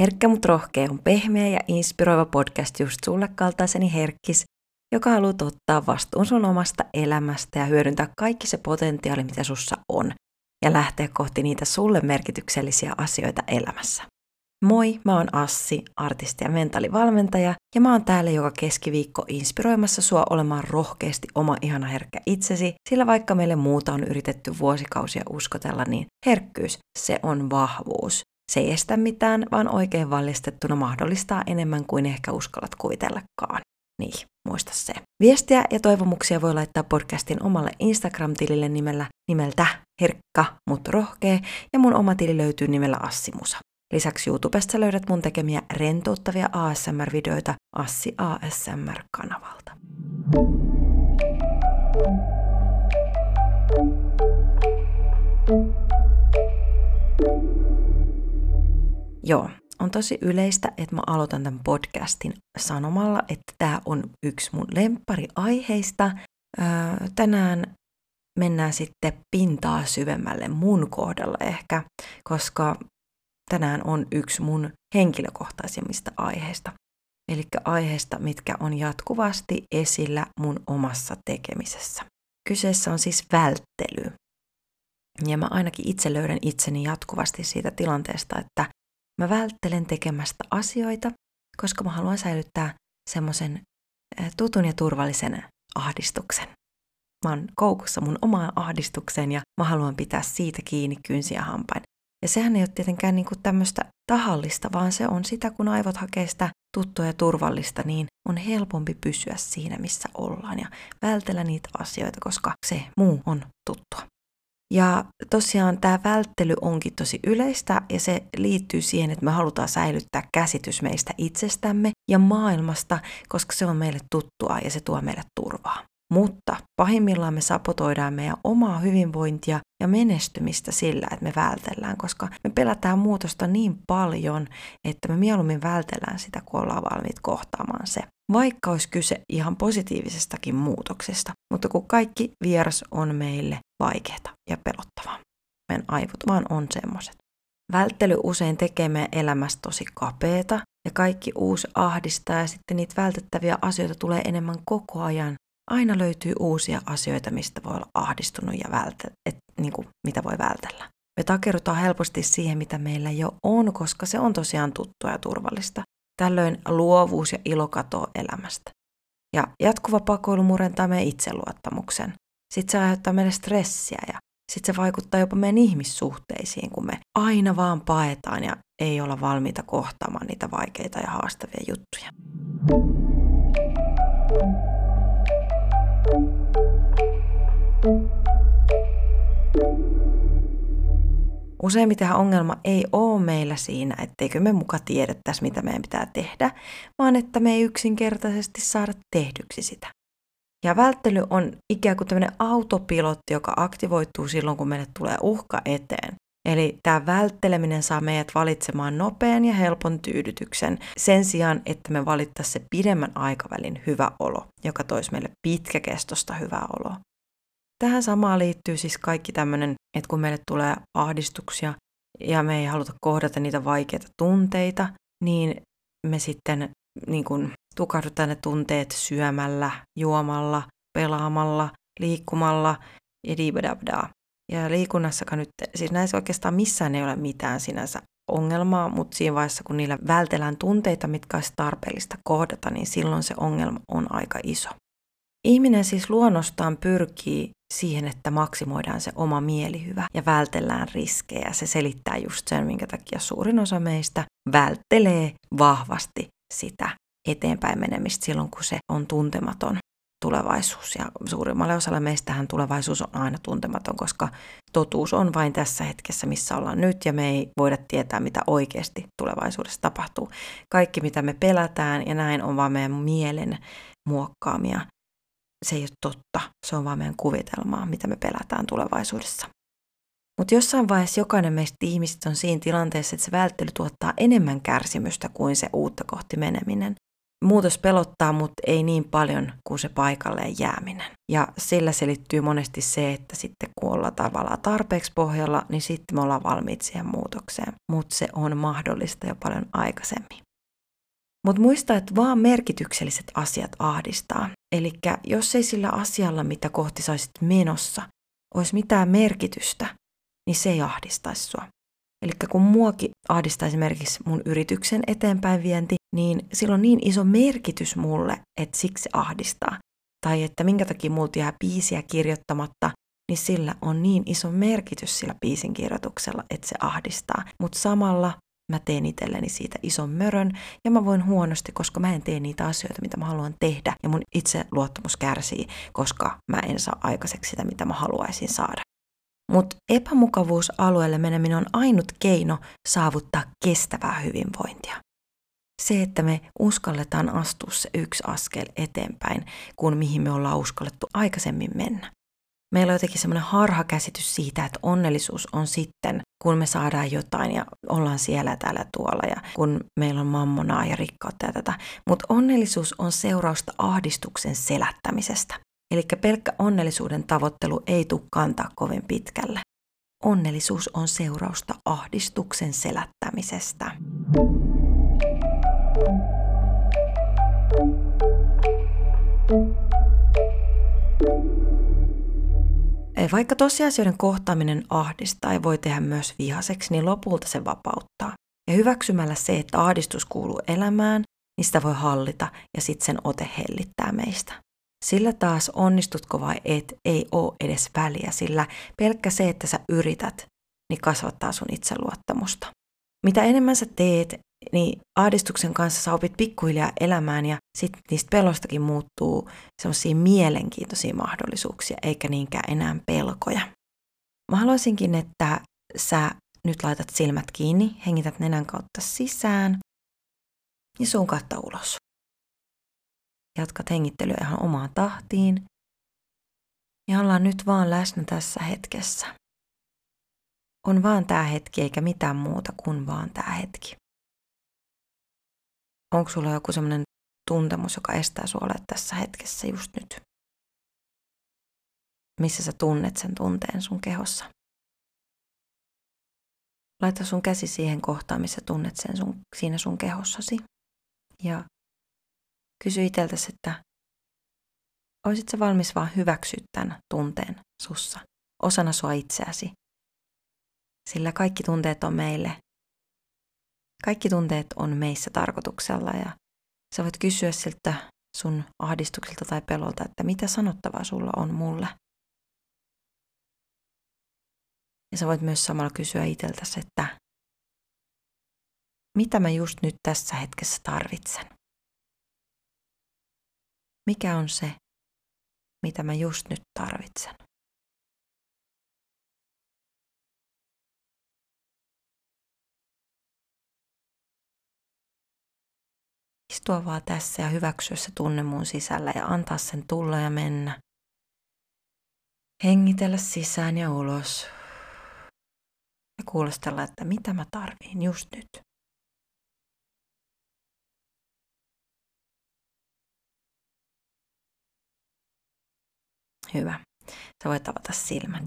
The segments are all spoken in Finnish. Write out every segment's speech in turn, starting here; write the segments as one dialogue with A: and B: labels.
A: Herkkä mut rohkea on pehmeä ja inspiroiva podcast just sulle kaltaiseni herkkis, joka haluaa ottaa vastuun sun omasta elämästä ja hyödyntää kaikki se potentiaali, mitä sussa on, ja lähteä kohti niitä sulle merkityksellisiä asioita elämässä. Moi, mä oon Assi, artisti ja mentaalivalmentaja, ja mä oon täällä joka keskiviikko inspiroimassa sua olemaan rohkeasti oma ihana herkkä itsesi, sillä vaikka meille muuta on yritetty vuosikausia uskotella, niin herkkyys, se on vahvuus. Se ei estä mitään, vaan oikein vallistettuna mahdollistaa enemmän kuin ehkä uskallat kuvitellakaan. Niin, muista se. Viestiä ja toivomuksia voi laittaa podcastin omalle Instagram-tilille nimellä nimeltä Herkka, mut rohkee, ja mun oma tili löytyy nimellä Assimusa. Lisäksi YouTubesta löydät mun tekemiä rentouttavia ASMR-videoita Assi ASMR-kanavalta. Joo, on tosi yleistä, että mä aloitan tämän podcastin sanomalla, että tämä on yksi mun lemppariaiheista. Öö, tänään mennään sitten pintaa syvemmälle mun kohdalla ehkä, koska tänään on yksi mun henkilökohtaisimmista aiheista. Eli aiheista, mitkä on jatkuvasti esillä mun omassa tekemisessä. Kyseessä on siis välttely. Ja mä ainakin itse löydän itseni jatkuvasti siitä tilanteesta, että Mä välttelen tekemästä asioita, koska mä haluan säilyttää semmoisen tutun ja turvallisen ahdistuksen. Mä oon koukussa mun omaan ahdistukseen ja mä haluan pitää siitä kiinni kynsiä hampain. Ja sehän ei ole tietenkään niinku tämmöistä tahallista, vaan se on sitä, kun aivot hakee sitä tuttua ja turvallista, niin on helpompi pysyä siinä, missä ollaan ja vältellä niitä asioita, koska se muu on tuttua. Ja tosiaan tämä välttely onkin tosi yleistä ja se liittyy siihen, että me halutaan säilyttää käsitys meistä itsestämme ja maailmasta, koska se on meille tuttua ja se tuo meille turvaa. Mutta pahimmillaan me sapotoidaan meidän omaa hyvinvointia ja menestymistä sillä, että me vältellään, koska me pelätään muutosta niin paljon, että me mieluummin vältellään sitä, kun ollaan valmiit kohtaamaan se. Vaikka olisi kyse ihan positiivisestakin muutoksesta, mutta kun kaikki vieras on meille vaikeaa ja pelottavaa. Meidän aivot vaan on semmoiset. Välttely usein tekee meidän elämästä tosi kapeeta ja kaikki uusi ahdistaa ja sitten niitä vältettäviä asioita tulee enemmän koko ajan aina löytyy uusia asioita, mistä voi olla ahdistunut ja vältä, et, niin kuin, mitä voi vältellä. Me takerutaan helposti siihen, mitä meillä jo on, koska se on tosiaan tuttua ja turvallista. Tällöin luovuus ja ilo katoaa elämästä. Ja jatkuva pakoilu murentaa meidän itseluottamuksen. Sitten se aiheuttaa meille stressiä ja sitten se vaikuttaa jopa meidän ihmissuhteisiin, kun me aina vaan paetaan ja ei olla valmiita kohtaamaan niitä vaikeita ja haastavia juttuja. Useimmiten ongelma ei ole meillä siinä, etteikö me muka tiedettäisi, mitä meidän pitää tehdä, vaan että me ei yksinkertaisesti saada tehdyksi sitä. Ja välttely on ikään kuin tämmöinen autopilotti, joka aktivoituu silloin, kun meille tulee uhka eteen. Eli tämä vältteleminen saa meidät valitsemaan nopean ja helpon tyydytyksen sen sijaan, että me valittaisiin se pidemmän aikavälin hyvä olo, joka toisi meille pitkäkestosta hyvää oloa. Tähän samaan liittyy siis kaikki tämmöinen, että kun meille tulee ahdistuksia ja me ei haluta kohdata niitä vaikeita tunteita, niin me sitten niin kuin, tukahdutaan ne tunteet syömällä, juomalla, pelaamalla, liikkumalla ja diibadabdaa. Ja liikunnassakaan nyt, siis näissä oikeastaan missään ei ole mitään sinänsä ongelmaa, mutta siinä vaiheessa, kun niillä vältellään tunteita, mitkä olisi tarpeellista kohdata, niin silloin se ongelma on aika iso. Ihminen siis luonnostaan pyrkii siihen, että maksimoidaan se oma mielihyvä ja vältellään riskejä. Se selittää just sen, minkä takia suurin osa meistä välttelee vahvasti sitä eteenpäin menemistä silloin, kun se on tuntematon tulevaisuus. Ja suurimmalle osalle meistähän tulevaisuus on aina tuntematon, koska totuus on vain tässä hetkessä, missä ollaan nyt, ja me ei voida tietää, mitä oikeasti tulevaisuudessa tapahtuu. Kaikki, mitä me pelätään, ja näin on vaan meidän mielen muokkaamia se ei ole totta, se on vaan meidän kuvitelmaa, mitä me pelätään tulevaisuudessa. Mutta jossain vaiheessa jokainen meistä ihmisistä on siinä tilanteessa, että se välttely tuottaa enemmän kärsimystä kuin se uutta kohti meneminen. Muutos pelottaa, mutta ei niin paljon kuin se paikalleen jääminen. Ja sillä selittyy monesti se, että sitten kun ollaan tavallaan tarpeeksi pohjalla, niin sitten me ollaan valmiit siihen muutokseen. Mutta se on mahdollista jo paljon aikaisemmin. Mutta muista, että vaan merkitykselliset asiat ahdistaa. Eli jos ei sillä asialla, mitä kohti saisit menossa, olisi mitään merkitystä, niin se ei ahdistaisi sua. Eli kun muakin ahdistaa esimerkiksi mun yrityksen eteenpäin vienti, niin sillä on niin iso merkitys mulle, että siksi ahdistaa. Tai että minkä takia multa jää biisiä kirjoittamatta, niin sillä on niin iso merkitys sillä biisin kirjoituksella, että se ahdistaa. Mutta samalla mä teen itselleni siitä ison mörön ja mä voin huonosti, koska mä en tee niitä asioita, mitä mä haluan tehdä ja mun itse luottamus kärsii, koska mä en saa aikaiseksi sitä, mitä mä haluaisin saada. Mutta epämukavuusalueelle meneminen on ainut keino saavuttaa kestävää hyvinvointia. Se, että me uskalletaan astua se yksi askel eteenpäin, kun mihin me ollaan uskallettu aikaisemmin mennä. Meillä on jotenkin semmoinen harhakäsitys siitä, että onnellisuus on sitten, kun me saadaan jotain ja ollaan siellä täällä tuolla ja kun meillä on mammonaa ja rikkautta ja tätä. Mutta onnellisuus on seurausta ahdistuksen selättämisestä. Eli pelkkä onnellisuuden tavoittelu ei tule kantaa kovin pitkälle. Onnellisuus on seurausta ahdistuksen selättämisestä. Vaikka tosiasioiden kohtaaminen ahdistaa ja voi tehdä myös vihaseksi, niin lopulta se vapauttaa. Ja hyväksymällä se, että ahdistus kuuluu elämään, niin sitä voi hallita ja sitten sen ote hellittää meistä. Sillä taas onnistutko vai et, ei ole edes väliä, sillä pelkkä se, että sä yrität, niin kasvattaa sun itseluottamusta. Mitä enemmän sä teet, niin ahdistuksen kanssa sä opit pikkuhiljaa elämään ja sitten niistä pelostakin muuttuu semmoisia mielenkiintoisia mahdollisuuksia, eikä niinkään enää pelkoja. Mä haluaisinkin, että sä nyt laitat silmät kiinni, hengität nenän kautta sisään ja suun kautta ulos. Jatkat hengittelyä ihan omaan tahtiin. Ja ollaan nyt vaan läsnä tässä hetkessä. On vaan tämä hetki eikä mitään muuta kuin vaan tämä hetki. Onko sulla joku sellainen tuntemus, joka estää sua tässä hetkessä just nyt? Missä sä tunnet sen tunteen sun kehossa? Laita sun käsi siihen kohtaan, missä tunnet sen sun, siinä sun kehossasi. Ja Kysy itseltäsi, että olisit sä valmis vaan hyväksyä tämän tunteen sussa, osana sua itseäsi. Sillä kaikki tunteet on meille. Kaikki tunteet on meissä tarkoituksella ja sä voit kysyä siltä sun ahdistukselta tai pelolta, että mitä sanottavaa sulla on mulle. Ja sä voit myös samalla kysyä itseltäsi, että mitä mä just nyt tässä hetkessä tarvitsen. Mikä on se, mitä mä just nyt tarvitsen? Istua vaan tässä ja hyväksyä se tunne mun sisällä ja antaa sen tulla ja mennä. Hengitellä sisään ja ulos. Ja kuulostella, että mitä mä tarviin just nyt. Hyvä. Sä voit avata silmät.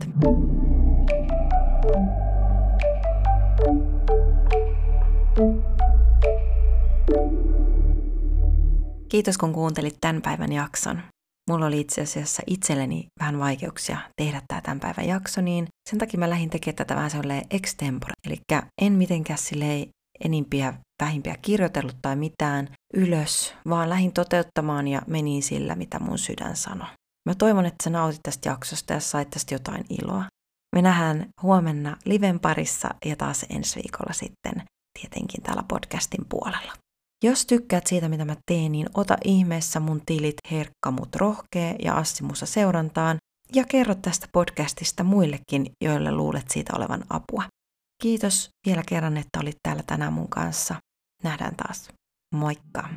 A: Kiitos kun kuuntelit tämän päivän jakson. Mulla oli itse asiassa itselleni vähän vaikeuksia tehdä tämä tämän päivän jakso, niin sen takia mä lähdin tekemään tätä vähän sellainen extempore. Eli en mitenkään silleen enimpiä vähimpiä kirjoitellut tai mitään ylös, vaan lähdin toteuttamaan ja menin sillä, mitä mun sydän sanoi. Mä toivon, että sä nautit tästä jaksosta ja sait tästä jotain iloa. Me nähdään huomenna liven parissa ja taas ensi viikolla sitten tietenkin täällä podcastin puolella. Jos tykkäät siitä, mitä mä teen, niin ota ihmeessä mun tilit Herkka mut rohkee ja Assimussa seurantaan ja kerro tästä podcastista muillekin, joille luulet siitä olevan apua. Kiitos vielä kerran, että olit täällä tänään mun kanssa. Nähdään taas. Moikka!